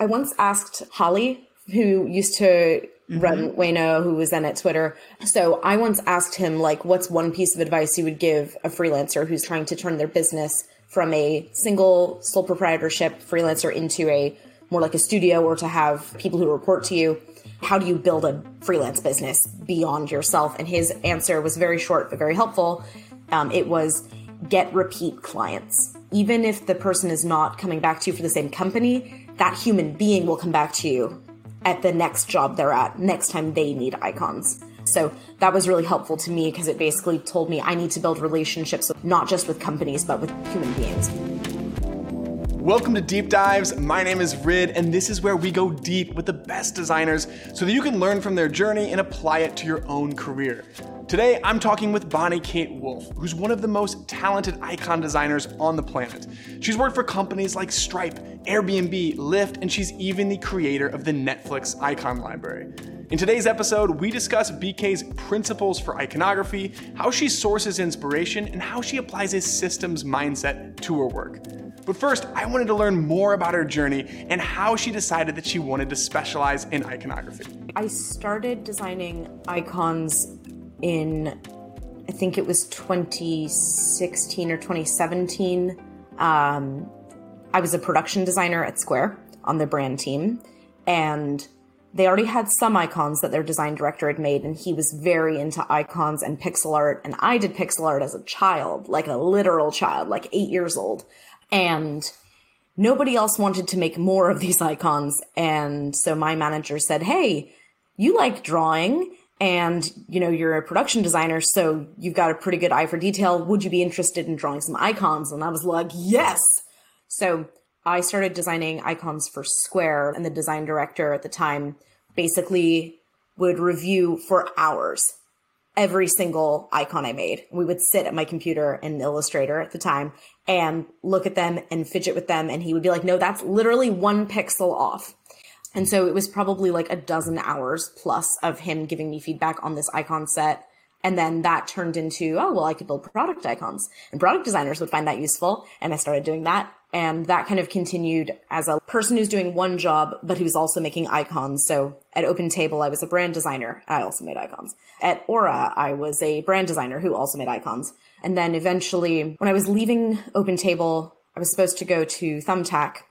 I once asked Holly, who used to mm-hmm. run Wayno, who was then at Twitter. So I once asked him, like, what's one piece of advice you would give a freelancer who's trying to turn their business from a single sole proprietorship freelancer into a more like a studio or to have people who report to you? How do you build a freelance business beyond yourself? And his answer was very short but very helpful. Um, it was get repeat clients. Even if the person is not coming back to you for the same company, that human being will come back to you at the next job they're at, next time they need icons. So that was really helpful to me because it basically told me I need to build relationships not just with companies, but with human beings. Welcome to Deep Dives. My name is Ridd, and this is where we go deep with the best designers so that you can learn from their journey and apply it to your own career. Today, I'm talking with Bonnie Kate Wolf, who's one of the most talented icon designers on the planet. She's worked for companies like Stripe, Airbnb, Lyft, and she's even the creator of the Netflix icon library. In today's episode, we discuss BK's principles for iconography, how she sources inspiration, and how she applies a systems mindset to her work. But first, I wanted to learn more about her journey and how she decided that she wanted to specialize in iconography. I started designing icons in, I think it was 2016 or 2017. Um, I was a production designer at Square on the brand team, and they already had some icons that their design director had made, and he was very into icons and pixel art. And I did pixel art as a child, like a literal child, like eight years old. And nobody else wanted to make more of these icons. And so my manager said, Hey, you like drawing and you know you're a production designer so you've got a pretty good eye for detail. Would you be interested in drawing some icons? And i was like yes. So i started designing icons for square and the design director at the time basically would review for hours every single icon I made. We would sit at my computer in Illustrator at the time and look at them and fidget with them. And he would be like, no, that's literally one pixel off. And so it was probably like a dozen hours plus of him giving me feedback on this icon set. And then that turned into, oh, well, I could build product icons and product designers would find that useful. And I started doing that. And that kind of continued as a person who's doing one job, but who's also making icons. So at Open Table, I was a brand designer. I also made icons. At Aura, I was a brand designer who also made icons. And then eventually, when I was leaving Open Table, I was supposed to go to Thumbtack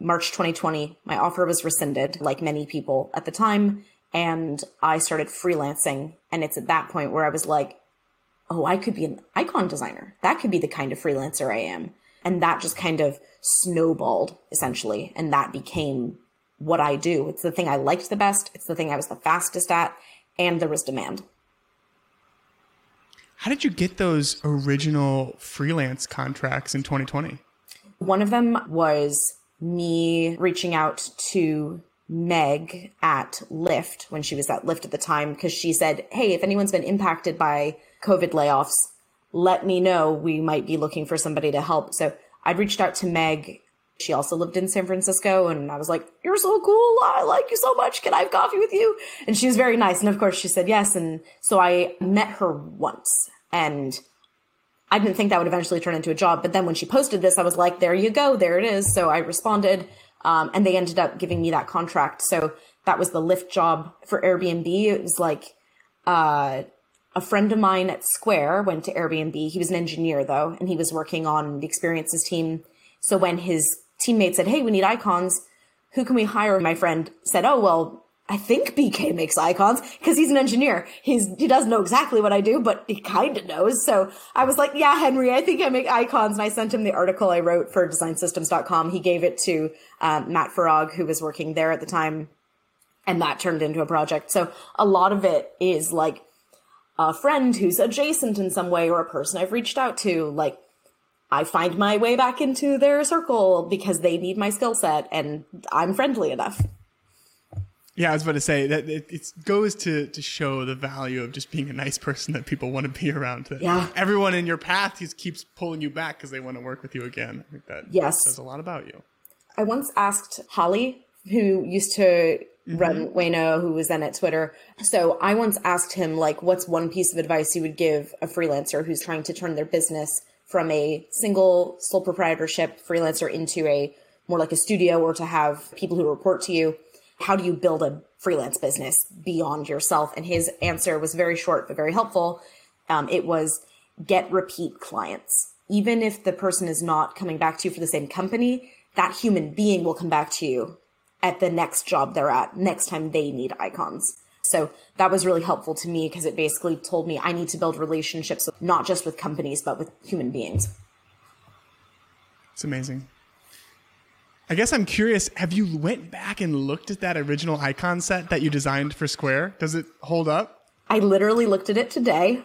March 2020. My offer was rescinded, like many people at the time. And I started freelancing. And it's at that point where I was like, oh, I could be an icon designer. That could be the kind of freelancer I am. And that just kind of snowballed essentially. And that became what I do. It's the thing I liked the best. It's the thing I was the fastest at. And there was demand. How did you get those original freelance contracts in 2020? One of them was me reaching out to Meg at Lyft when she was at Lyft at the time because she said, Hey, if anyone's been impacted by COVID layoffs, let me know. We might be looking for somebody to help. So I reached out to Meg. She also lived in San Francisco and I was like, You're so cool. I like you so much. Can I have coffee with you? And she was very nice. And of course she said yes. And so I met her once and I didn't think that would eventually turn into a job. But then when she posted this, I was like, There you go. There it is. So I responded. Um, and they ended up giving me that contract. So that was the Lyft job for Airbnb. It was like, uh, a friend of mine at Square went to Airbnb. He was an engineer though, and he was working on the experiences team. So when his teammate said, Hey, we need icons, who can we hire? My friend said, Oh, well, I think BK makes icons because he's an engineer. He's, he doesn't know exactly what I do, but he kind of knows. So I was like, yeah, Henry, I think I make icons. And I sent him the article I wrote for designsystems.com. He gave it to um, Matt Farag, who was working there at the time. And that turned into a project. So a lot of it is like a friend who's adjacent in some way or a person I've reached out to. Like I find my way back into their circle because they need my skill set and I'm friendly enough. Yeah, I was about to say that it, it, goes to to show the value of just being a nice person that people want to be around. That yeah. everyone in your path just keeps pulling you back because they want to work with you again. I think that yes. says a lot about you. I once asked Holly, who used to mm-hmm. run Wayno, who was then at Twitter. So I once asked him, like, what's one piece of advice you would give a freelancer who's trying to turn their business from a single sole proprietorship freelancer into a more like a studio or to have people who report to you, how do you build a freelance business beyond yourself? And his answer was very short, but very helpful. Um, it was get repeat clients. Even if the person is not coming back to you for the same company, that human being will come back to you at the next job they're at, next time they need icons. So that was really helpful to me because it basically told me I need to build relationships, not just with companies, but with human beings. It's amazing. I guess I'm curious, have you went back and looked at that original icon set that you designed for Square? Does it hold up? I literally looked at it today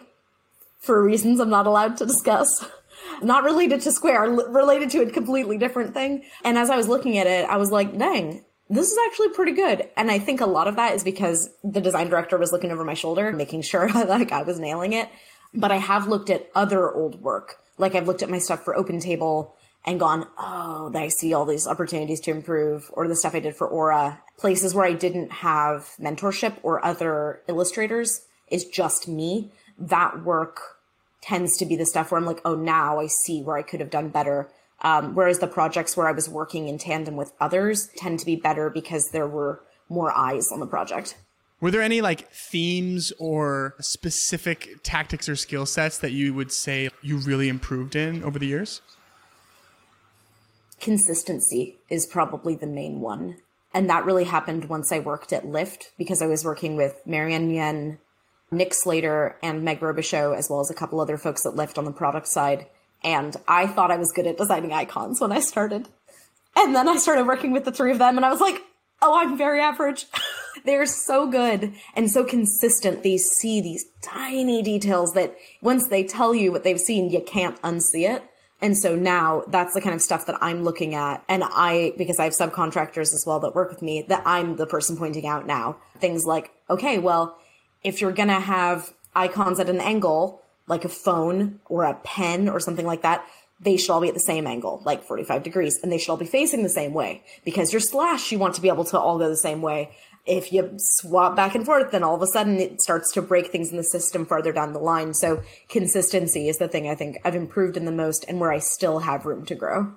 for reasons I'm not allowed to discuss. Not related to Square, related to a completely different thing. And as I was looking at it, I was like, dang, this is actually pretty good. And I think a lot of that is because the design director was looking over my shoulder, making sure like I was nailing it. But I have looked at other old work. Like I've looked at my stuff for Open Table and gone, oh, I see all these opportunities to improve, or the stuff I did for Aura, places where I didn't have mentorship or other illustrators is just me. That work tends to be the stuff where I'm like, oh, now I see where I could have done better. Um, whereas the projects where I was working in tandem with others tend to be better because there were more eyes on the project. Were there any like themes or specific tactics or skill sets that you would say you really improved in over the years? consistency is probably the main one. And that really happened once I worked at Lyft because I was working with Marianne Nguyen, Nick Slater, and Meg Robichaux, as well as a couple other folks at Lyft on the product side. And I thought I was good at designing icons when I started. And then I started working with the three of them and I was like, oh, I'm very average. They're so good and so consistent. They see these tiny details that once they tell you what they've seen, you can't unsee it. And so now that's the kind of stuff that I'm looking at. And I, because I have subcontractors as well that work with me, that I'm the person pointing out now. Things like, okay, well, if you're going to have icons at an angle, like a phone or a pen or something like that, they should all be at the same angle, like 45 degrees, and they should all be facing the same way because your slash, you want to be able to all go the same way if you swap back and forth, then all of a sudden it starts to break things in the system farther down the line. So consistency is the thing I think I've improved in the most and where I still have room to grow.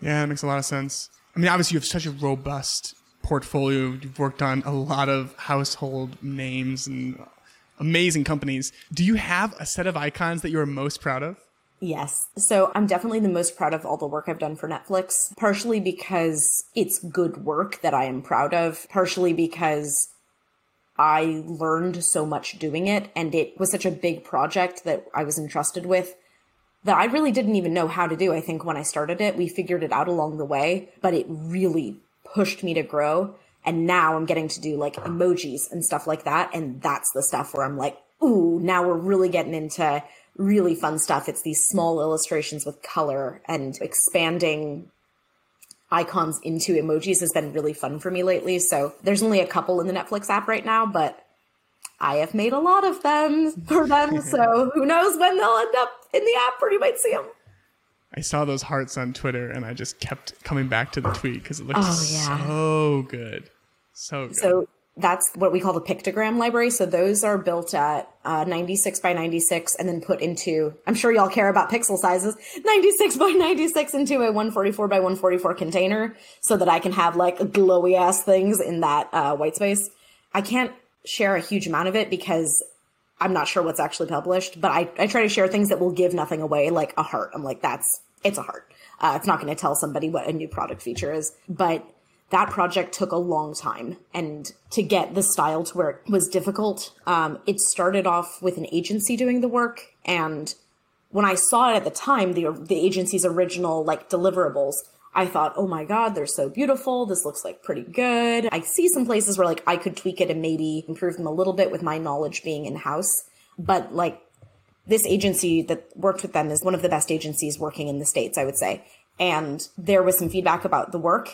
Yeah, it makes a lot of sense. I mean, obviously, you have such a robust portfolio. You've worked on a lot of household names and amazing companies. Do you have a set of icons that you're most proud of? Yes. So I'm definitely the most proud of all the work I've done for Netflix, partially because it's good work that I am proud of, partially because I learned so much doing it and it was such a big project that I was entrusted with that I really didn't even know how to do. I think when I started it, we figured it out along the way, but it really pushed me to grow. And now I'm getting to do like emojis and stuff like that. And that's the stuff where I'm like, ooh, now we're really getting into really fun stuff. It's these small illustrations with color and expanding icons into emojis has been really fun for me lately. So there's only a couple in the Netflix app right now, but I have made a lot of them for them. so who knows when they'll end up in the app or you might see them. I saw those hearts on Twitter and I just kept coming back to the tweet because it looked oh, yeah. so good. So good. So that's what we call the pictogram library. So those are built at uh, 96 by 96 and then put into, I'm sure y'all care about pixel sizes, 96 by 96 into a 144 by 144 container so that I can have like glowy ass things in that uh, white space. I can't share a huge amount of it because I'm not sure what's actually published, but I, I try to share things that will give nothing away, like a heart. I'm like, that's, it's a heart. Uh, it's not going to tell somebody what a new product feature is, but that project took a long time and to get the style to where it was difficult. Um, it started off with an agency doing the work. And when I saw it at the time, the, the agency's original like deliverables, I thought, oh my God, they're so beautiful. This looks like pretty good. I see some places where like I could tweak it and maybe improve them a little bit with my knowledge being in house. But like this agency that worked with them is one of the best agencies working in the States, I would say. And there was some feedback about the work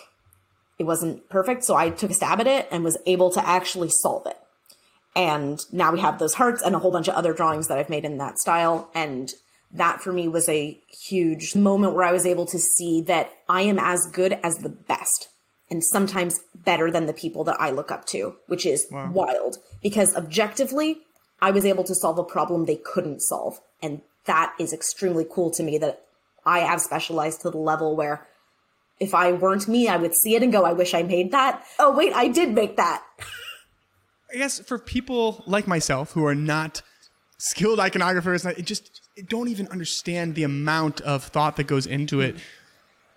it wasn't perfect. So I took a stab at it and was able to actually solve it. And now we have those hearts and a whole bunch of other drawings that I've made in that style. And that for me was a huge moment where I was able to see that I am as good as the best and sometimes better than the people that I look up to, which is wow. wild because objectively, I was able to solve a problem they couldn't solve. And that is extremely cool to me that I have specialized to the level where if I weren't me, I would see it and go, I wish I made that. Oh, wait, I did make that. I guess for people like myself who are not skilled iconographers, it just don't even understand the amount of thought that goes into it.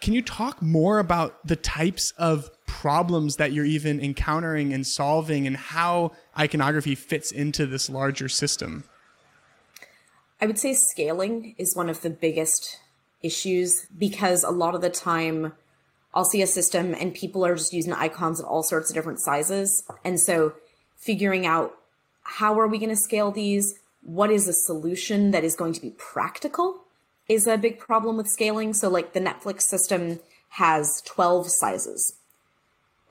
Can you talk more about the types of problems that you're even encountering and solving and how iconography fits into this larger system? I would say scaling is one of the biggest issues because a lot of the time I'll see a system and people are just using icons of all sorts of different sizes. And so figuring out how are we going to scale these? What is a solution that is going to be practical is a big problem with scaling. So like the Netflix system has 12 sizes.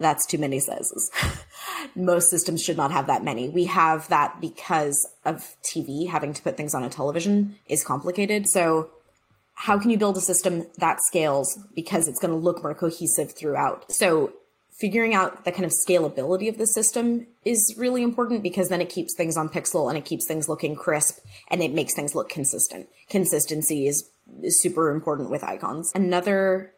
That's too many sizes. Most systems should not have that many. We have that because of TV, having to put things on a television is complicated. So how can you build a system that scales because it's going to look more cohesive throughout? So figuring out the kind of scalability of the system is really important because then it keeps things on pixel and it keeps things looking crisp and it makes things look consistent. Consistency is, is super important with icons. Another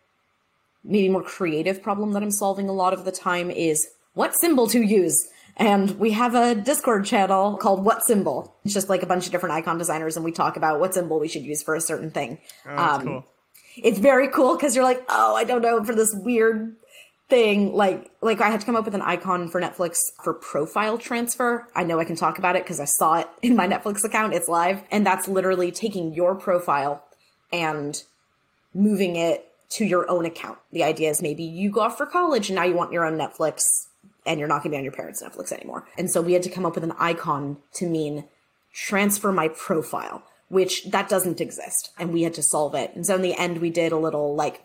maybe more creative problem that I'm solving a lot of the time is what symbol to use. And we have a Discord channel called What Symbol. It's just like a bunch of different icon designers, and we talk about what symbol we should use for a certain thing. Oh, um, cool. It's very cool because you're like, oh, I don't know, for this weird thing like like i had to come up with an icon for netflix for profile transfer. I know i can talk about it because i saw it in my netflix account. It's live. And that's literally taking your profile and moving it to your own account. The idea is maybe you go off for college and now you want your own netflix and you're not going to be on your parents netflix anymore. And so we had to come up with an icon to mean transfer my profile which that doesn't exist. And we had to solve it. And so in the end we did a little like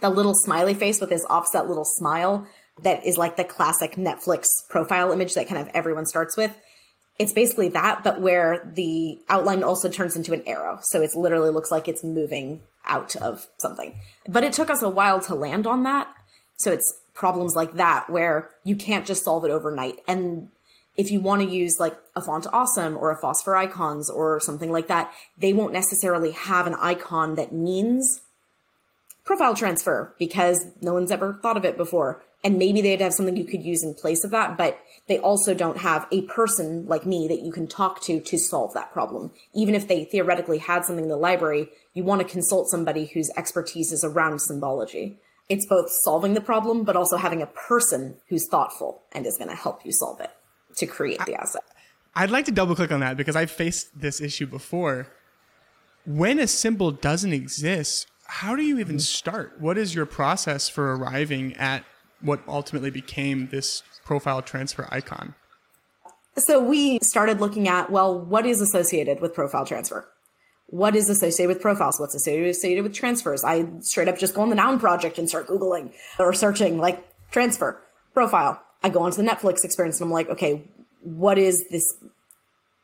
the little smiley face with his offset little smile that is like the classic Netflix profile image that kind of everyone starts with. It's basically that, but where the outline also turns into an arrow. So it literally looks like it's moving out of something. But it took us a while to land on that. So it's problems like that where you can't just solve it overnight. And if you want to use like a font awesome or a phosphor icons or something like that, they won't necessarily have an icon that means profile transfer because no one's ever thought of it before. And maybe they'd have something you could use in place of that, but they also don't have a person like me that you can talk to to solve that problem. Even if they theoretically had something in the library, you want to consult somebody whose expertise is around symbology. It's both solving the problem, but also having a person who's thoughtful and is going to help you solve it to create the asset. I'd like to double click on that because I've faced this issue before. When a symbol doesn't exist, how do you even start? What is your process for arriving at what ultimately became this profile transfer icon? So we started looking at, well, what is associated with profile transfer? What is associated with profiles? What's associated with transfers? I straight up just go on the noun project and start Googling or searching like transfer, profile. I go onto the Netflix experience and I'm like, okay, what is this?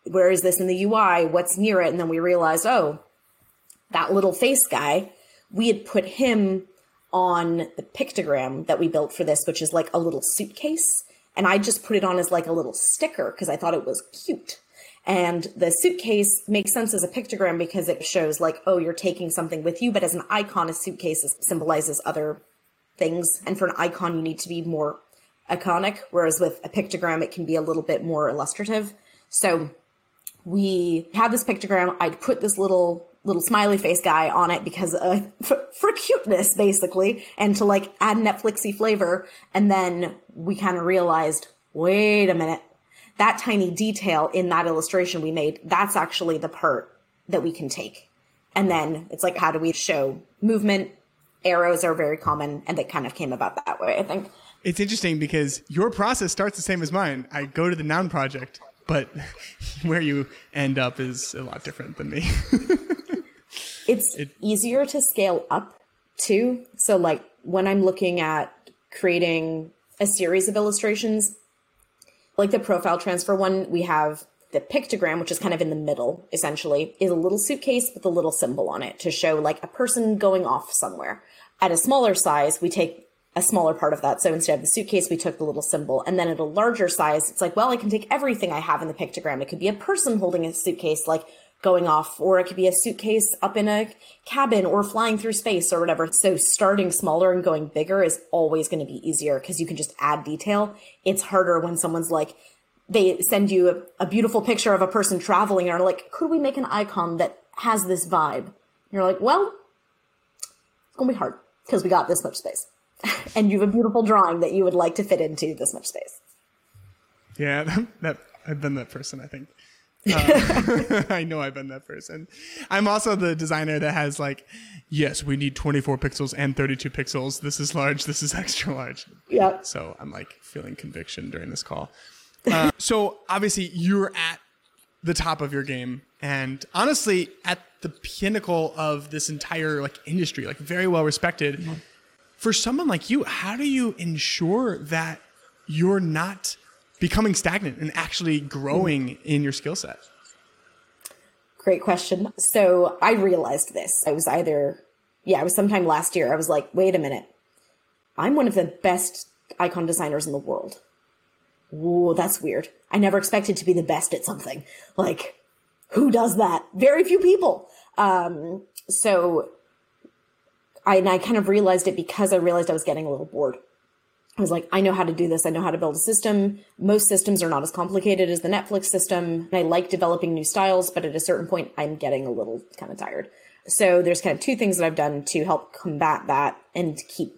Where is this in the UI? What's near it? And then we realized, oh, that little face guy we had put him on the pictogram that we built for this, which is like a little suitcase. And I just put it on as like a little sticker because I thought it was cute. And the suitcase makes sense as a pictogram because it shows like, oh, you're taking something with you. But as an icon, a suitcase symbolizes other things. And for an icon, you need to be more iconic. Whereas with a pictogram, it can be a little bit more illustrative. So we had this pictogram. I'd put this little little smiley face guy on it because uh, for, for, cuteness basically and to like add netflixy flavor. And then we kind of realized wait a minute that tiny detail in that illustration we made that's actually the part that we can take. And then it's like how do we show movement? Arrows are very common and they kind of came about that way i think. It's interesting because your process starts the same as mine. I go to the noun project but where you end up is a lot different than me It's it, easier to scale up too. So like when I'm looking at creating a series of illustrations, like the profile transfer one, we have the pictogram, which is kind of in the middle, essentially, is a little suitcase with a little symbol on it to show like a person going off somewhere. At a smaller size, we take a smaller part of that. So instead of the suitcase, we took the little symbol. And then at a larger size, it's like, well, I can take everything I have in the pictogram. It could be a person holding a suitcase, like going off, or it could be a suitcase up in a cabin or flying through space or whatever. So starting smaller and going bigger is always going to be easier because you can just add detail. It's harder when someone's like, they send you a, a, beautiful picture of a person traveling and are like, could we make an icon that has this vibe? And you're like, well, it's going to be hard because we got this much space. and you have a beautiful drawing that you would like to fit into this much space. Yeah, that, I've been that person, I think. Uh, I know I've been that person. I'm also the designer that has like, yes, we need 24 pixels and 32 pixels. This is large. This is extra large. Yeah. So I'm like feeling conviction during this call. Uh, so obviously you're at the top of your game, and honestly at the pinnacle of this entire like industry, like very well respected. Mm-hmm. For someone like you, how do you ensure that you're not becoming stagnant and actually growing in your skill set? Great question. So I realized this. I was either, yeah, it was sometime last year. I was like, wait a minute. I'm one of the best icon designers in the world. Whoa, that's weird. I never expected to be the best at something. Like, who does that? Very few people. Um, so I, and I kind of realized it because I realized I was getting a little bored. I was like, I know how to do this. I know how to build a system. Most systems are not as complicated as the Netflix system. I like developing new styles, but at a certain point, I'm getting a little kind of tired. So there's kind of two things that I've done to help combat that and keep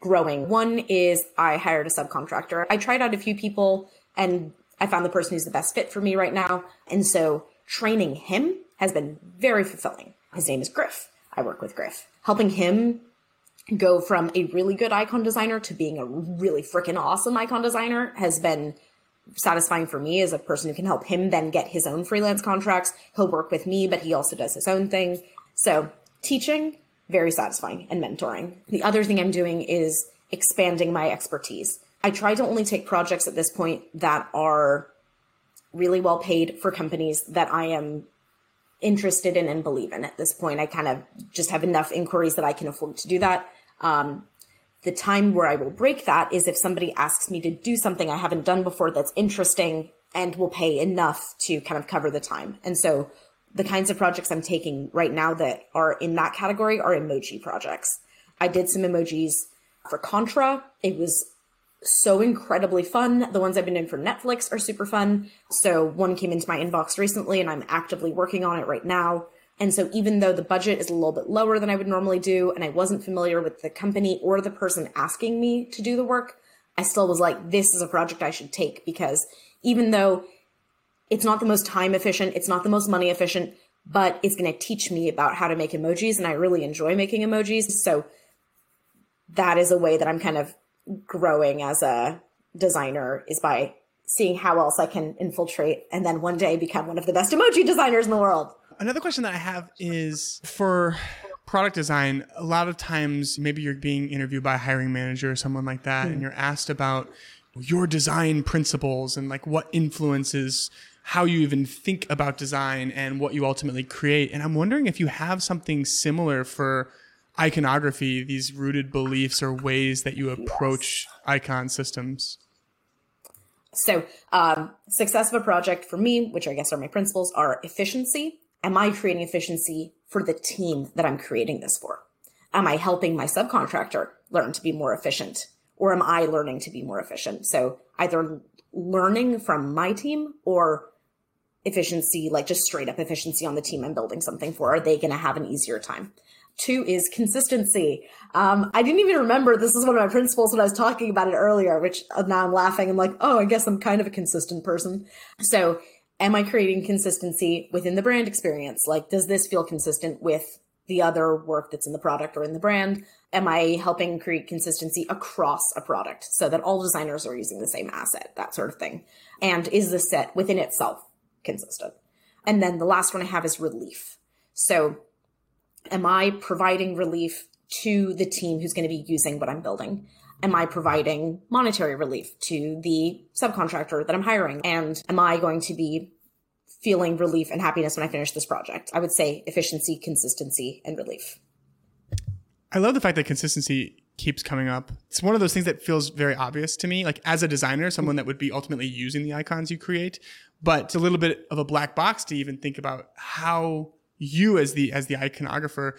growing. One is I hired a subcontractor. I tried out a few people and I found the person who's the best fit for me right now. And so training him has been very fulfilling. His name is Griff. I work with Griff. Helping him go from a really good icon designer to being a really freaking awesome icon designer has been satisfying for me as a person who can help him then get his own freelance contracts. He'll work with me, but he also does his own thing. So teaching, very satisfying and mentoring. The other thing I'm doing is expanding my expertise. I try to only take projects at this point that are really well paid for companies that I am interested in and believe in at this point. I kind of just have enough inquiries that I can afford to do that. Um, the time where I will break that is if somebody asks me to do something I haven't done before that's interesting and will pay enough to kind of cover the time. And so the kinds of projects I'm taking right now that are in that category are emoji projects. I did some emojis for Contra. It was so incredibly fun. The ones I've been doing for Netflix are super fun. So one came into my inbox recently and I'm actively working on it right now. And so even though the budget is a little bit lower than I would normally do, and I wasn't familiar with the company or the person asking me to do the work, I still was like, this is a project I should take because even though it's not the most time efficient, it's not the most money efficient, but it's going to teach me about how to make emojis. And I really enjoy making emojis. So that is a way that I'm kind of growing as a designer is by seeing how else I can infiltrate and then one day become one of the best emoji designers in the world another question that I have is for product design, a lot of times maybe you're being interviewed by a hiring manager or someone like that, mm. and you're asked about your design principles and like what influences how you even think about design and what you ultimately create. And I'm wondering if you have something similar for iconography, these rooted beliefs or ways that you approach yes. icon systems. So, um, success of a project for me, which I guess are my principles, are efficiency, am I creating efficiency for the team that I'm creating this for? Am I helping my subcontractor learn to be more efficient? Or am I learning to be more efficient? So either learning from my team or efficiency, like just straight up efficiency on the team I'm building something for. Are they going to have an easier time? Two is consistency. Um, I didn't even remember this is one of my principles when I was talking about it earlier, which now I'm laughing. I'm like, oh, I guess I'm kind of a consistent person. So am I creating consistency within the brand experience? Like, does this feel consistent with the other work that's in the product or in the brand? Am I helping create consistency across a product so that all designers are using the same asset, that sort of thing? And is the set within itself consistent? And then the last one I have is relief. So, am I providing relief to the team who's going to be using what I'm building? Am I providing monetary relief to the subcontractor that I'm hiring? And am I going to be feeling relief and happiness when I finish this project? I would say efficiency, consistency, and relief. I love the fact that consistency keeps coming up. It's one of those things that feels very obvious to me. Like as a designer, someone that would be ultimately using the icons you create, but it's a little bit of a black box to even think about how you as the as the iconographer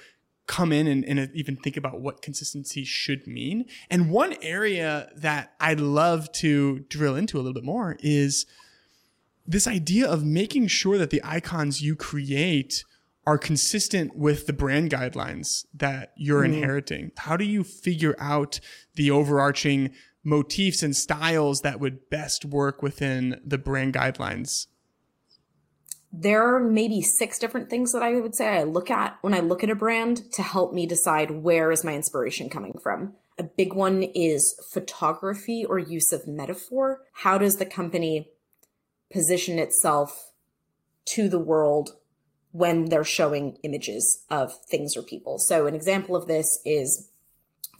come in and, and even think about what consistency should mean. And one area that I'd love to drill into a little bit more is this idea of making sure that the icons you create are consistent with the brand guidelines that you're mm-hmm. inheriting. How do you figure out the overarching motifs and styles that would best work within the brand guidelines? There are maybe six different things that I would say I look at when I look at a brand to help me decide where is my inspiration coming from. A big one is photography or use of metaphor. How does the company position itself to the world when they're showing images of things or people. So, an example of this is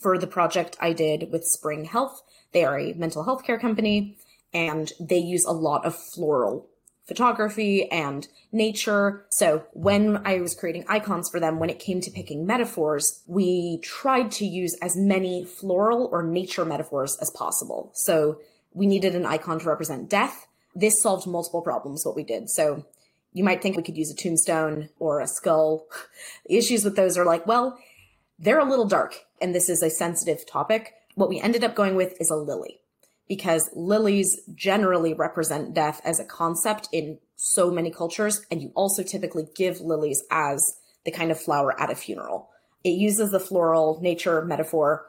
for the project I did with Spring Health. They are a mental health care company and they use a lot of floral photography and nature. So, when I was creating icons for them, when it came to picking metaphors, we tried to use as many floral or nature metaphors as possible. So, we needed an icon to represent death. This solved multiple problems, what we did. So, you might think we could use a tombstone or a skull. The issues with those are like, well, they're a little dark, and this is a sensitive topic. What we ended up going with is a lily because lilies generally represent death as a concept in so many cultures, and you also typically give lilies as the kind of flower at a funeral. It uses the floral nature metaphor.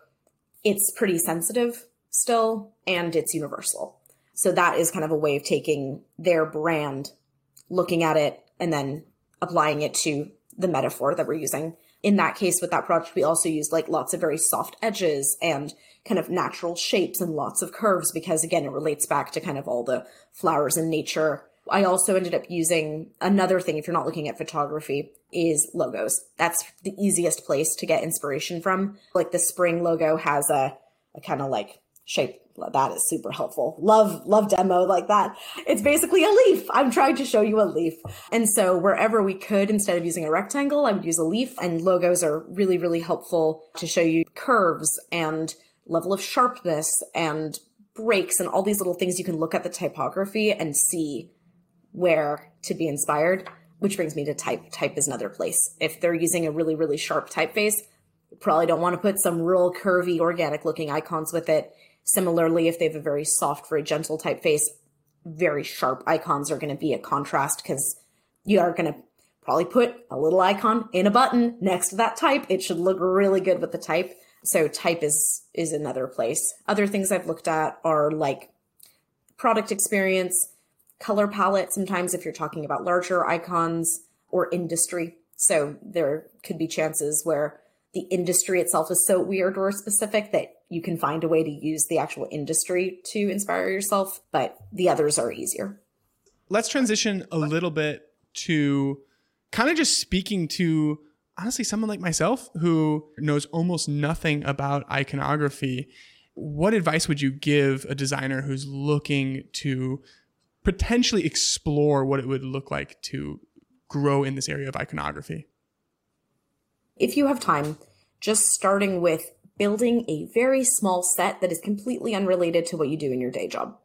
It's pretty sensitive still, and it's universal. So that is kind of a way of taking their brand looking at it and then applying it to the metaphor that we're using. In that case, with that project, we also used like lots of very soft edges and kind of natural shapes and lots of curves because, again, it relates back to kind of all the flowers in nature. I also ended up using another thing, if you're not looking at photography, is logos. That's the easiest place to get inspiration from. Like the spring logo has a, a kind of like shape that is super helpful. Love, love demo like that. It's basically a leaf. I'm trying to show you a leaf. And so wherever we could, instead of using a rectangle, I would use a leaf and logos are really, really helpful to show you curves and level of sharpness and breaks and all these little things you can look at the typography and see where to be inspired. Which brings me to type. Type is another place. If they're using a really, really sharp typeface, probably don't want to put some real curvy, organic looking icons with it Similarly, if they have a very soft, very gentle typeface, very sharp icons are going to be a contrast because you are going to probably put a little icon in a button next to that type. It should look really good with the type. So type is is another place. Other things I've looked at are like product experience, color palette. Sometimes if you're talking about larger icons or industry. So there could be chances where the industry itself is so weird or specific that you can find a way to use the actual industry to inspire yourself, but the others are easier. Let's transition a little bit to kind of just speaking to honestly someone like myself who knows almost nothing about iconography. What advice would you give a designer who's looking to potentially explore what it would look like to grow in this area of iconography? If you have time, just starting with building a very small set that is completely unrelated to what you do in your day job.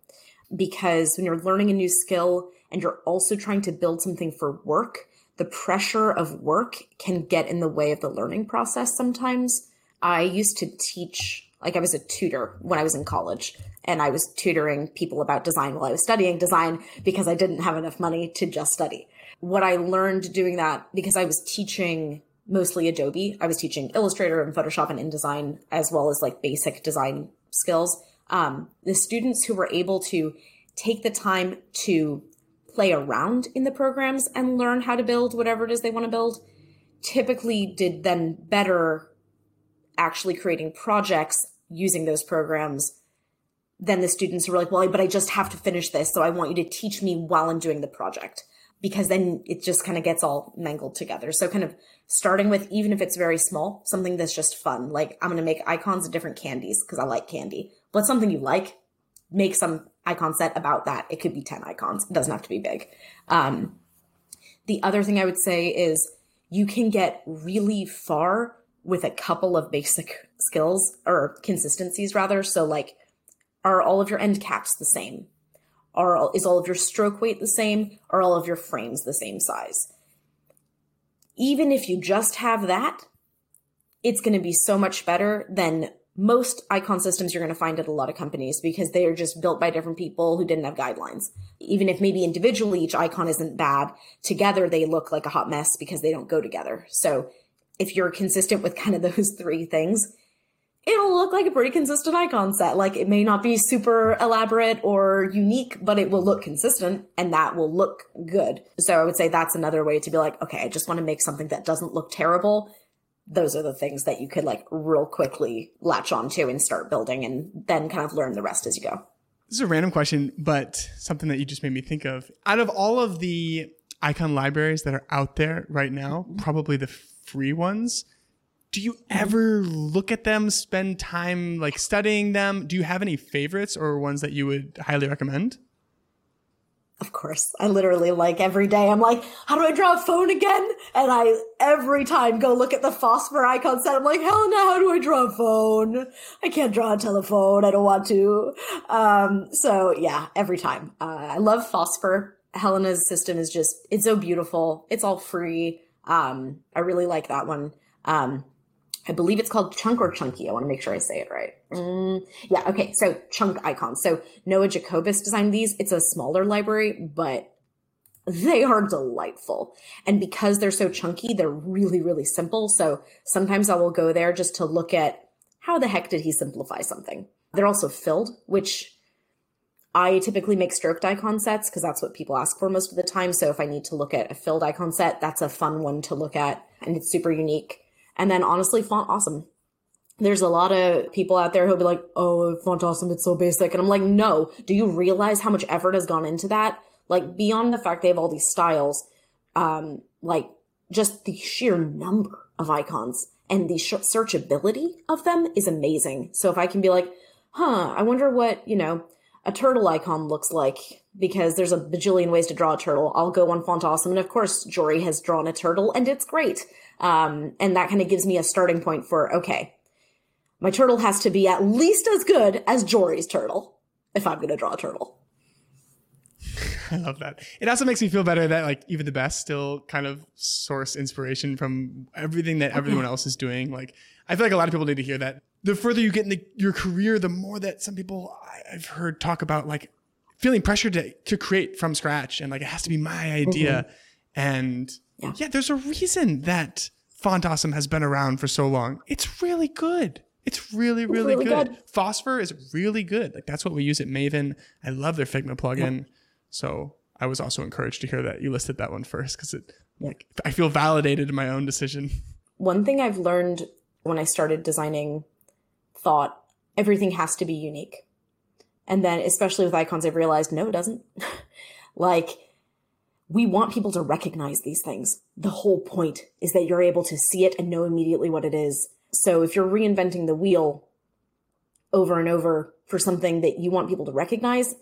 Because when you're learning a new skill and you're also trying to build something for work, the pressure of work can get in the way of the learning process sometimes. I used to teach, like I was a tutor when I was in college, and I was tutoring people about design while I was studying design because I didn't have enough money to just study. What I learned doing that, because I was teaching mostly Adobe. I was teaching Illustrator and Photoshop and InDesign, as well as like basic design skills. Um, the students who were able to take the time to play around in the programs and learn how to build whatever it is they want to build typically did then better actually creating projects using those programs than the students who were like, well, but I just have to finish this. So I want you to teach me while I'm doing the project because then it just kind of gets all mangled together. So kind of starting with even if it's very small, something that's just fun. Like I'm going to make icons of different candies because I like candy. But something you like, make some icon set about that. It could be 10 icons. It doesn't have to be big. Um, the other thing I would say is you can get really far with a couple of basic skills or consistencies rather. So like, are all of your end caps the same? Are, is all of your stroke weight the same? Are all of your frames the same size? Even if you just have that, it's going to be so much better than most icon systems you're going to find at a lot of companies because they are just built by different people who didn't have guidelines. Even if maybe individually each icon isn't bad, together they look like a hot mess because they don't go together. So if you're consistent with kind of those three things, it'll look like a pretty consistent icon set. Like it may not be super elaborate or unique, but it will look consistent and that will look good. So I would say that's another way to be like, okay, I just want to make something that doesn't look terrible. Those are the things that you could like real quickly latch onto and start building and then kind of learn the rest as you go. This is a random question, but something that you just made me think of. Out of all of the icon libraries that are out there right now, mm-hmm. probably the free ones, do you ever look at them, spend time like studying them? Do you have any favorites or ones that you would highly recommend? Of course. I literally like every day I'm like, how do I draw a phone again? And I every time go look at the phosphor icon set. I'm like, Helena, how do I draw a phone? I can't draw a telephone. I don't want to. Um, so yeah, every time. Uh, I love phosphor. Helena's system is just, it's so beautiful. It's all free. Um, I really like that one. Um, I believe it's called Chunk or Chunky. I want to make sure I say it right. Mm, yeah, okay. So chunk icons. So Noah Jacobus designed these. It's a smaller library, but they are delightful. And because they're so chunky, they're really, really simple. So sometimes I will go there just to look at how the heck did he simplify something. They're also filled, which I typically make stroked icon sets because that's what people ask for most of the time. So if I need to look at a filled icon set, that's a fun one to look at and it's super unique. And then honestly, font awesome. There's a lot of people out there who'll be like, oh, font awesome, it's so basic. And I'm like, no, do you realize how much effort has gone into that? Like beyond the fact they have all these styles, um, like just the sheer number of icons and the searchability of them is amazing. So if I can be like, huh, I wonder what, you know, a turtle icon looks like because there's a bajillion ways to draw a turtle. I'll go on Font Awesome. And of course, Jory has drawn a turtle and it's great. Um, and that kind of gives me a starting point for, okay, my turtle has to be at least as good as Jory's turtle if I'm going to draw a turtle. I love that. It also makes me feel better that like even the best still kind of source inspiration from everything that everyone else is doing. Like I feel like a lot of people need to hear that. The further you get in the, your career, the more that some people I've heard talk about like feeling pressure to to create from scratch and like it has to be my idea. Mm-hmm. And yeah. yeah, there's a reason that Font Awesome has been around for so long. It's really good. It's really, really, it's really good. good. Phosphor is really good. Like that's what we use at Maven. I love their Figma plugin. Yeah. So I was also encouraged to hear that you listed that one first because it like I feel validated in my own decision. One thing I've learned when I started designing thought everything has to be unique. And then especially with icons I've realized no it doesn't. like we want people to recognize these things. The whole point is that you're able to see it and know immediately what it is. So if you're reinventing the wheel over and over for something that you want people to recognize,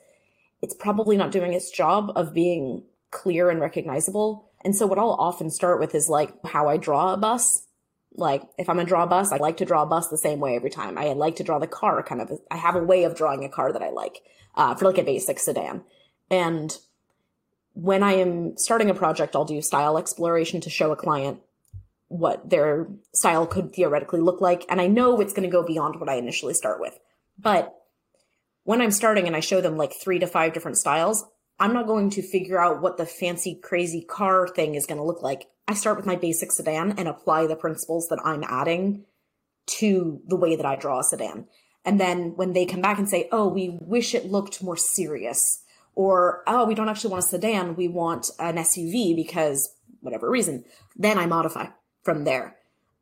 it's probably not doing its job of being clear and recognizable. And so what I'll often start with is like how I draw a bus. Like if I'm gonna draw a bus, I like to draw a bus the same way every time. I like to draw the car kind of. I have a way of drawing a car that I like uh, for like a basic sedan, and when I am starting a project, I'll do style exploration to show a client what their style could theoretically look like. And I know it's going to go beyond what I initially start with. But when I'm starting and I show them like three to five different styles, I'm not going to figure out what the fancy, crazy car thing is going to look like. I start with my basic sedan and apply the principles that I'm adding to the way that I draw a sedan. And then when they come back and say, oh, we wish it looked more serious or oh we don't actually want a sedan we want an suv because whatever reason then i modify from there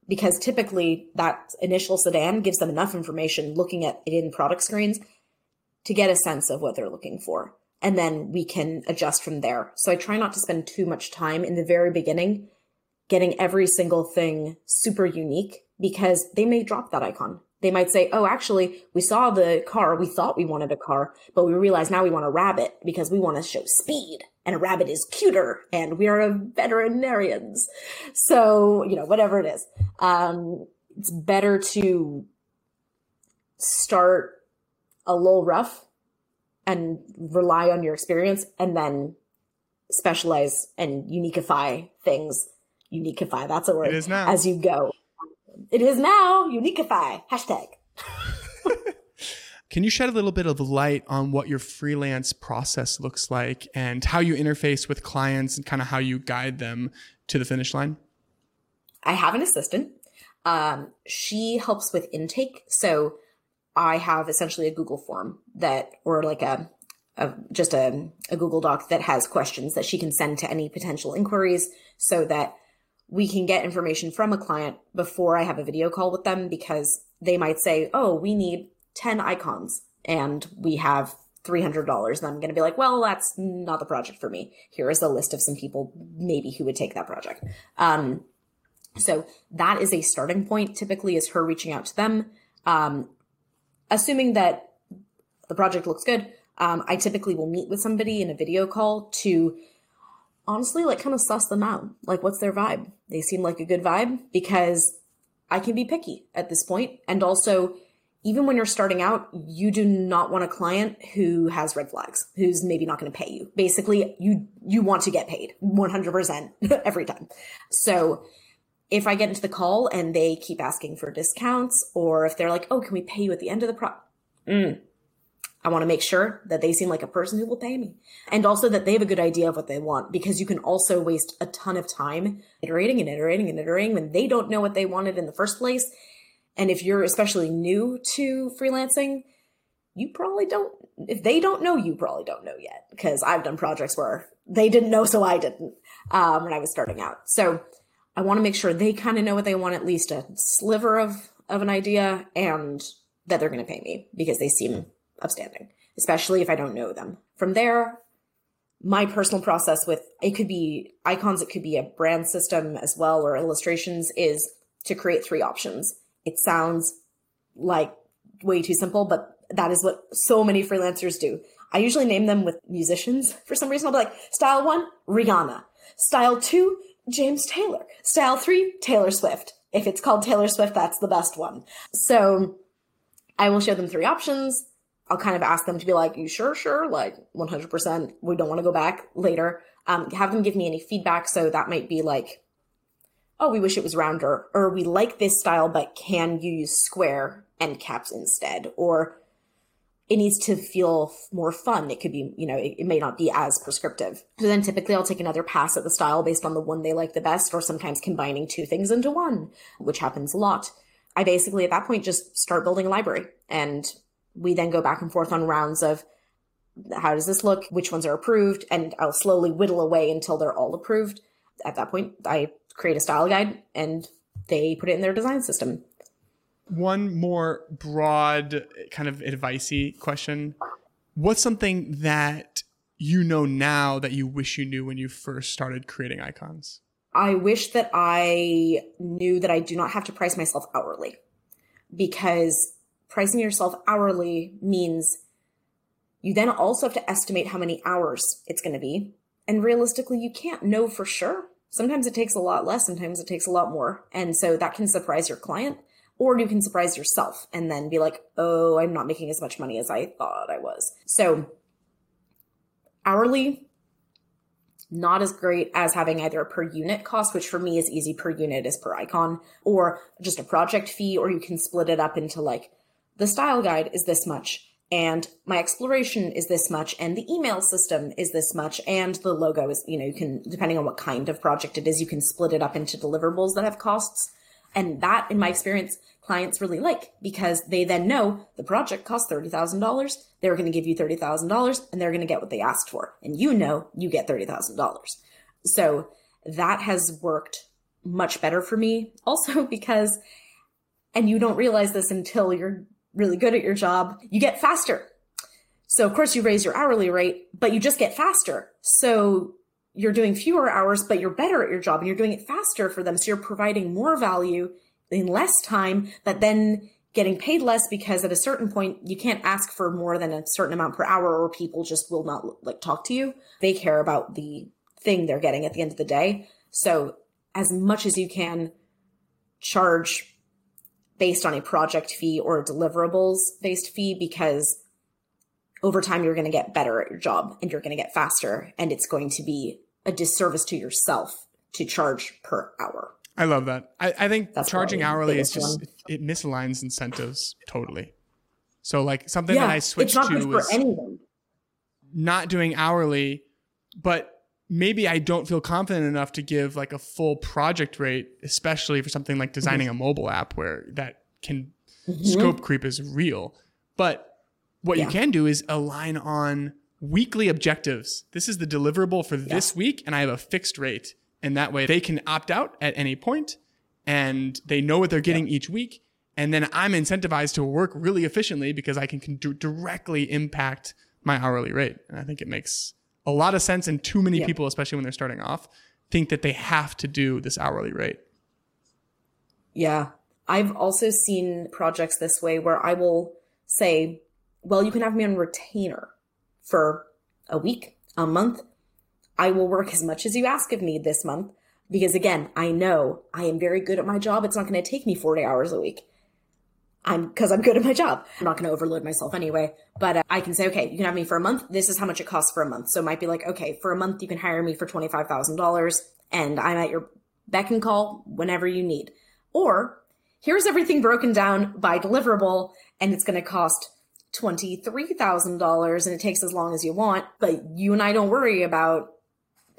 because typically that initial sedan gives them enough information looking at it in product screens to get a sense of what they're looking for and then we can adjust from there so i try not to spend too much time in the very beginning getting every single thing super unique because they may drop that icon they might say, oh, actually, we saw the car. We thought we wanted a car, but we realize now we want a rabbit because we want to show speed and a rabbit is cuter and we are veterinarians. So, you know, whatever it is. Um, it's better to start a little rough and rely on your experience and then specialize and uniqueify things. Uniqueify, that's a word. It is now. As you go. It is now. Uniqueify. Hashtag. Can you shed a little bit of light on what your freelance process looks like and how you interface with clients and kind of how you guide them to the finish line? I have an assistant. Um, she helps with intake. So I have essentially a Google form that, or like a, a just a, a Google Doc that has questions that she can send to any potential inquiries so that we can get information from a client before I have a video call with them because they might say, oh, we need 10 icons and we have $300 and i'm going to be like well that's not the project for me. Here is a list of some people maybe who would take that project. Um, so that is a starting point typically is her reaching out to them. Um, assuming that the project looks good um, i typically will meet with somebody in a video call to honestly like kind of suss them out like what's their vibe they seem like a good vibe because i can be picky at this point. and also even when you're starting out, you do not want a client who has red flags, who's maybe not going to pay you. Basically, you you want to get paid 100% every time. So, if I get into the call and they keep asking for discounts or if they're like, "Oh, can we pay you at the end of the pro?" Mm. I want to make sure that they seem like a person who will pay me and also that they have a good idea of what they want because you can also waste a ton of time iterating and iterating and iterating when they don't know what they wanted in the first place and if you're especially new to freelancing, you probably don't, if they don't know, you probably don't know yet because I've done projects where they didn't know, so I didn't um, when I was starting out. So I want to make sure they kind of know what they want, at least a sliver of, of an idea, and that they're going to pay me because they seem upstanding, especially if I don't know them. From there, my personal process with it could be icons, it could be a brand system as well, or illustrations is to create three options it sounds like way too simple, but that is what so many freelancers do. I usually name them with musicians for some reason. I'll be like, style one, Rihanna. Style two, James Taylor. Style three, Taylor Swift. If it's called Taylor Swift, that's the best one. So I will show them three options. I'll kind of ask them to be like, you sure, sure, like 100%. We don't want to go back later. Um, have them give me any feedback. So that might be like, oh, we wish it was rounder, or we like this style but can you use square end caps instead, or it needs to feel more fun. It could be, you know, it, it, may not be as prescriptive. So then typically I'll take another pass at the style based on the one they like the best, or sometimes combining two things into one, which happens a lot. I basically at that point just start building a library and we then go back and forth on rounds of how does this look? Which ones are approved? And I'll slowly whittle away until they're all approved. At that point, I create a style guide and they put it in their design system. One more broad kind of advicey question. What's something that you know now that you wish you knew when you first started creating icons? I wish that I knew that I do not have to price myself hourly because pricing yourself hourly means you then also have to estimate how many hours it's going to be. And realistically, you can't know for sure sometimes it takes a lot less, sometimes it takes a lot more. And so that can surprise your client or you can surprise yourself and then be like, oh, I'm not making as much money as I thought I was. So hourly, not as great as having either a per unit cost, which for me is easy per unit is per icon, or just a project fee, or you can split it up into like the style guide is this much and my exploration is this much and the email system is this much and the logo is you know you can depending on what kind of project it is you can split it up into deliverables that have costs and that in my experience clients really like because they then know the project costs $30,000 they're going to give you $30,000 and they're going to get what they asked for and you know you get $30,000 so that has worked much better for me also because and you don't realize this until you're really good at your job, you get faster. So of course you raise your hourly rate, but you just get faster. So you're doing fewer hours, but you're better at your job and you're doing it faster for them. So you're providing more value in less time, but then getting paid less because at a certain point you can't ask for more than a certain amount per hour or people just will not like talk to you. They care about the thing they're getting at the end of the day. So as much as you can charge based on a project fee or deliverables based fee because over time you're going to get better at your job and you're going to get faster and it's going to be a disservice to yourself to charge per hour. I love that. I, I think That's charging hourly is just one. it misaligns incentives totally. So like something yeah, that I switched to was not doing hourly, but maybe I don't feel confident enough to give like a full project rate, especially for something like designing mm-hmm. a mobile app where that can mm-hmm. scope creep is real. But what yeah. you can do is align on weekly objectives. This is the deliverable for yeah. this week, and I have a fixed rate. And that way they can opt out at any point and they know what they're getting yeah. each week. And then I'm incentivized to work really efficiently because I can, can directly impact my hourly rate. And I think it makes a lot of sense. And too many yeah. people, especially when they're starting off, think that they have to do this hourly rate. Yeah. I've also seen projects this way where I will say, well, you can have me on retainer for a week, a month. I will work as much as you ask of me this month because, again, I know I am very good at my job. It's not going to take me 40 hours a week. I'm because I'm good at my job. I'm not going to overload myself anyway, but uh, I can say, okay, you can have me for a month. This is how much it costs for a month. So it might be like, okay, for a month, you can hire me for $25,000 and I'm at your beck and call whenever you need. Or here's everything broken down by deliverable and it's going to cost $23,000 and it takes as long as you want, but you and I don't worry about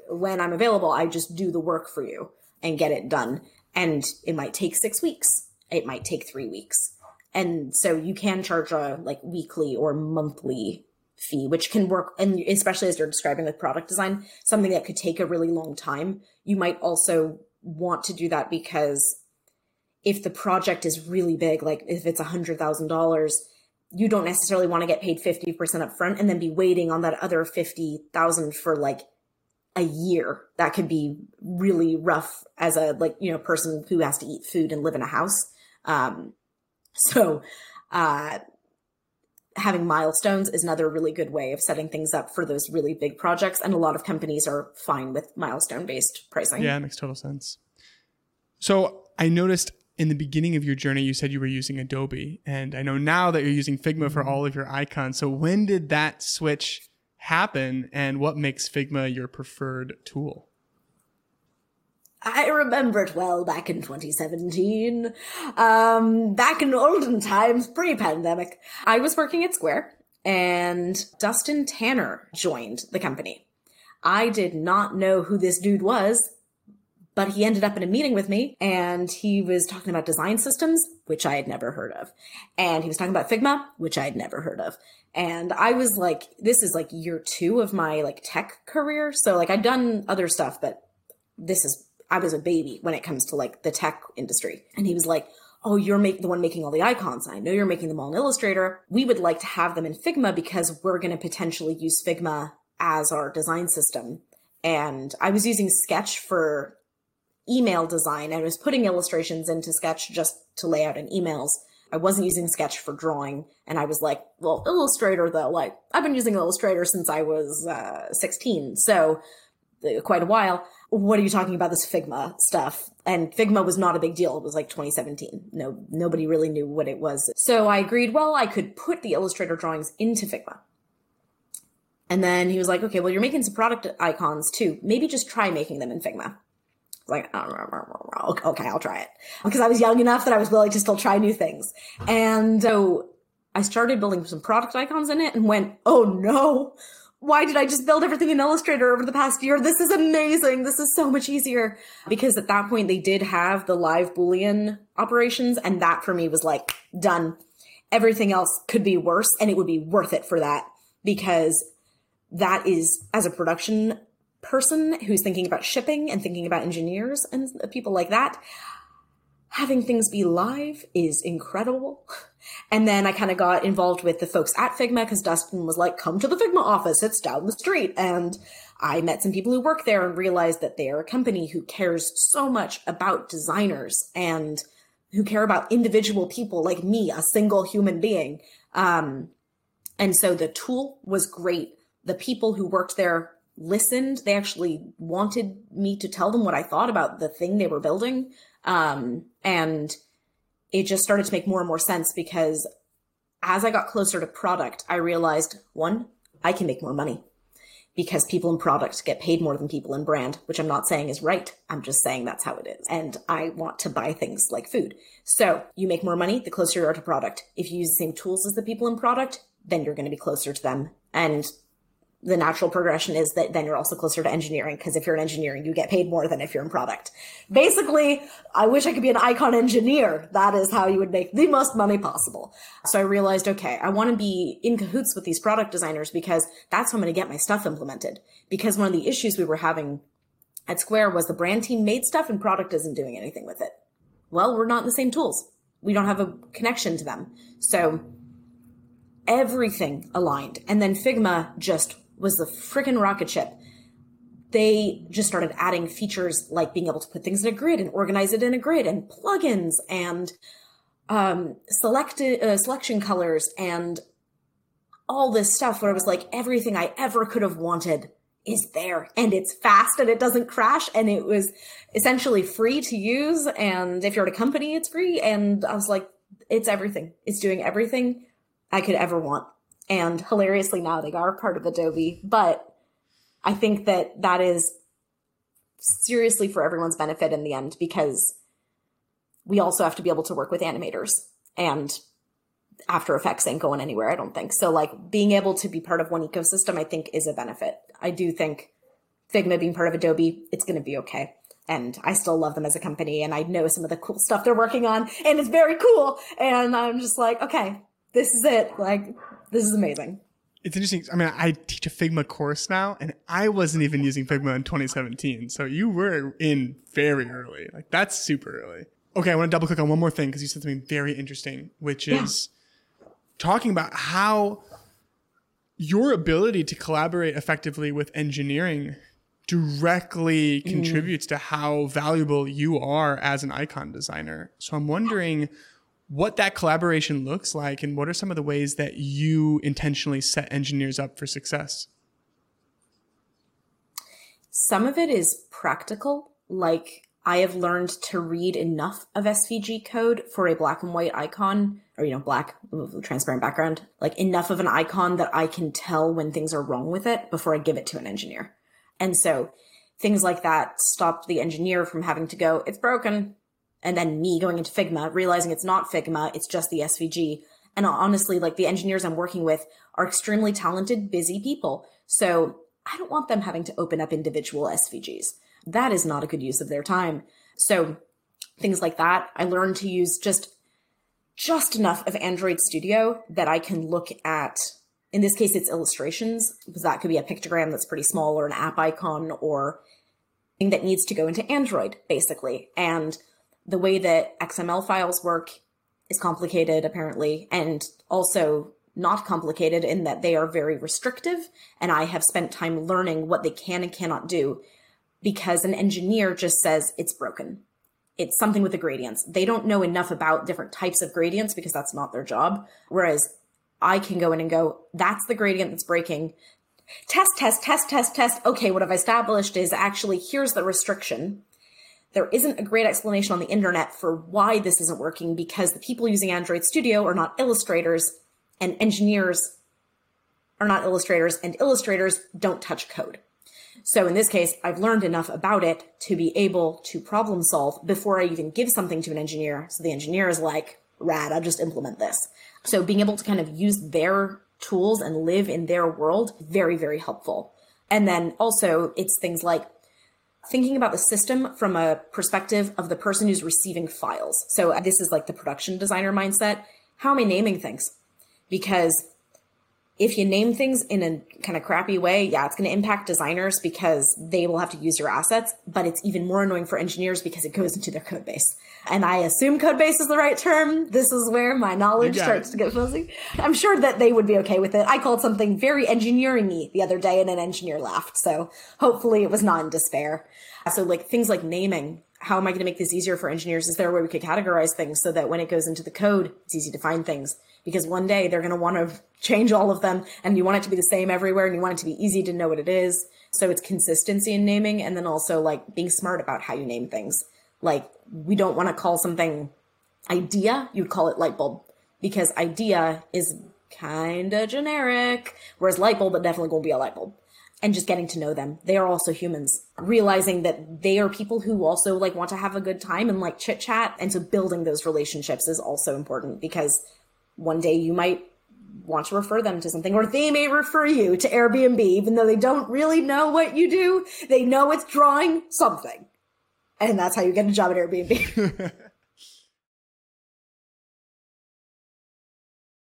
when I'm available. I just do the work for you and get it done. And it might take six weeks. It might take three weeks. And so you can charge a like weekly or monthly fee, which can work. And especially as you're describing with product design, something that could take a really long time. You might also want to do that because if the project is really big, like if it's a hundred thousand dollars, you don't necessarily want to get paid 50% up front and then be waiting on that other 50,000 for like a year. That could be really rough as a like, you know, person who has to eat food and live in a house. Um, so, uh, having milestones is another really good way of setting things up for those really big projects. And a lot of companies are fine with milestone based pricing. Yeah, it makes total sense. So I noticed in the beginning of your journey, you said you were using Adobe, and I know now that you're using Figma for all of your icons. So when did that switch happen, and what makes Figma your preferred tool? I remember it well back in 2017. Um, back in olden times, pre-pandemic, I was working at Square, and Dustin Tanner joined the company. I did not know who this dude was but he ended up in a meeting with me and he was talking about design systems, which I had never heard of. And he was talking about Figma, which I had never heard of. And I was like, this is like year two of my like tech career. So like I'd done other stuff, but this is, I was a baby when it comes to like the tech industry. And he was like, Oh, you're make, the one making all the icons. I know you're making them all in Illustrator. We would like to have them in Figma because we're going to potentially use Figma as our design system. And I was using Sketch for email design. I was putting illustrations into Sketch just to lay out in emails. I wasn't using Sketch for drawing. And I was like, well, Illustrator though, like I've been using Illustrator since I was uh, 16. So uh, quite a while. What are you talking about this Figma stuff? And Figma was not a big deal. It was like 2017. No, nobody really knew what it was. So I agreed, well, I could put the Illustrator drawings into Figma. And then he was like, okay, well, you're making some product icons too. Maybe just try making them in Figma like, oh, okay, I'll try it. Because I was young enough that I was willing to still try new things. And so I started building some product icons in it and went, oh no, why did I just build everything in Illustrator over the past year? This is amazing. This is so much easier. Because at that point, they did have the live Boolean operations. And that for me was like, done. Everything else could be worse and it would be worth it for that because that is, as a production person who's thinking about shipping and thinking about engineers and people like that, having things be live is incredible. And then I kind of got involved with the folks at Figma because Dustin was like, come to the Figma office, it's down the street. And I met some people who work there and realized that they are a company who cares so much about designers and who care about individual people like me, a single human being. Um, and so the tool was great. The people who worked there listened. They actually wanted me to tell them what I thought about the thing they were building. Um, and it just started to make more and more sense because as I got closer to product, I realized one, I can make more money because people in product get paid more than people in brand, which I'm not saying is right. I'm just saying that's how it is. And I want to buy things like food. So you make more money the closer you are to product. If you use the same tools as the people in product, then you're going to be closer to them. And the natural progression is that then you're also closer to engineering because if you're in engineering, you get paid more than if you're in product. Basically, I wish I could be an icon engineer. That is how you would make the most money possible. So I realized, okay, I want to be in cahoots with these product designers because that's how I'm going to get my stuff implemented. Because one of the issues we were having at Square was the brand team made stuff and product isn't doing anything with it. Well, we're not in the same tools. We don't have a connection to them. So everything aligned. And then Figma just was the freaking rocket ship. They just started adding features like being able to put things in a grid and organize it in a grid and plugins and um, selected uh, selection colors and all this stuff where it was like everything I ever could have wanted is there. And it's fast and it doesn't crash and it was essentially free to use. And if you're at a company it's free. And I was like it's everything. It's doing everything I could ever want and hilariously now they are part of Adobe. But I think that that is seriously for everyone's benefit in the end because we also have to be able to work with animators and after effects ain't going anywhere i don't think. So like being able to be part of one ecosystem i think is a benefit. I do think figma being part of adobe it's going to be okay. And i still love them as a company and i know some of the cool stuff they're working on and it's very cool. And i'm just like okay this is it like this is amazing. It's interesting. I mean, I teach a Figma course now, and I wasn't even using Figma in 2017. So you were in very early. Like that's super early. Okay, I want to double click on one more thing because you said something very interesting, which is yeah. talking about how your ability to collaborate effectively with engineering directly mm. contributes to how valuable you are as an icon designer. So I'm wondering what that collaboration looks like and what are some of the ways that you intentionally set engineers up for success? Some of it is practical, like I have learned to read enough of SVG code for a black and white icon or, you know, black transparent background, like enough of an icon that I can tell when things are wrong with it before I give it to an engineer. And so things like that stop the engineer from having to go, it's broken and then me going into Figma, realizing it's not Figma, it's just the SVG. And honestly, like the engineers I'm working with are extremely talented, busy people. So I don't want them having to open up individual SVGs. That is not a good use of their time. So things like that, I learned to use just just enough of Android Studio that I can look at in this case it's illustrations because that could be a pictogram that's pretty small or an app icon or thing that needs to go into Android basically. And the way that XML files work is complicated, apparently, and also not complicated in that they are very restrictive. And I have spent time learning what they can and cannot do because an engineer just says it's broken. It's something with the gradients. They don't know enough about different types of gradients because that's not their job. Whereas I can go in and go, that's the gradient that's breaking. Test, test, test, test, test. Okay, what I've established is actually here's the restriction there isn't a great explanation on the internet for why this isn't working because the people using Android Studio are not illustrators and engineers are not illustrators and illustrators don't touch code. So in this case, I've learned enough about it to be able to problem solve before I even give something to an engineer. So the engineer is like, rad, I'll just implement this. So being able to kind of use their tools and live in their world, very, very helpful. And then also it's things like thinking about the system from a perspective of the person who's receiving files. So uh, this is like the production designer mindset. How am I naming things? Because if you name things in a kind of crappy way, yeah, it's going to impact designers because they will have to use your assets, but it's even more annoying for engineers because it goes into their code base. And I assume code base is the right term. This is where my knowledge starts it. to get fuzzy. I'm sure that they would be okay with it. I called something very engineering-y the other day and an engineer laughed. So hopefully it was not in despair. So like things like naming, how am I going to make this easier for engineers? Is there a way we could categorize things so that when it goes into the code, it's easy to find things? Because one day they're going to want to change all of them and you want it to be the same everywhere and you want it to be easy to know what it is. So it's consistency in naming and then also like being smart about how you name things. Like we don't want to call something idea, you'd call it light bulb because idea is kind of generic, whereas light bulb, it definitely won't be a light bulb. And just getting to know them. They are also humans. Realizing that they are people who also like want to have a good time and like chit chat. And so building those relationships is also important because one day you might want to refer them to something or they may refer you to Airbnb, even though they don't really know what you do. They know it's drawing something. And that's how you get a job at Airbnb.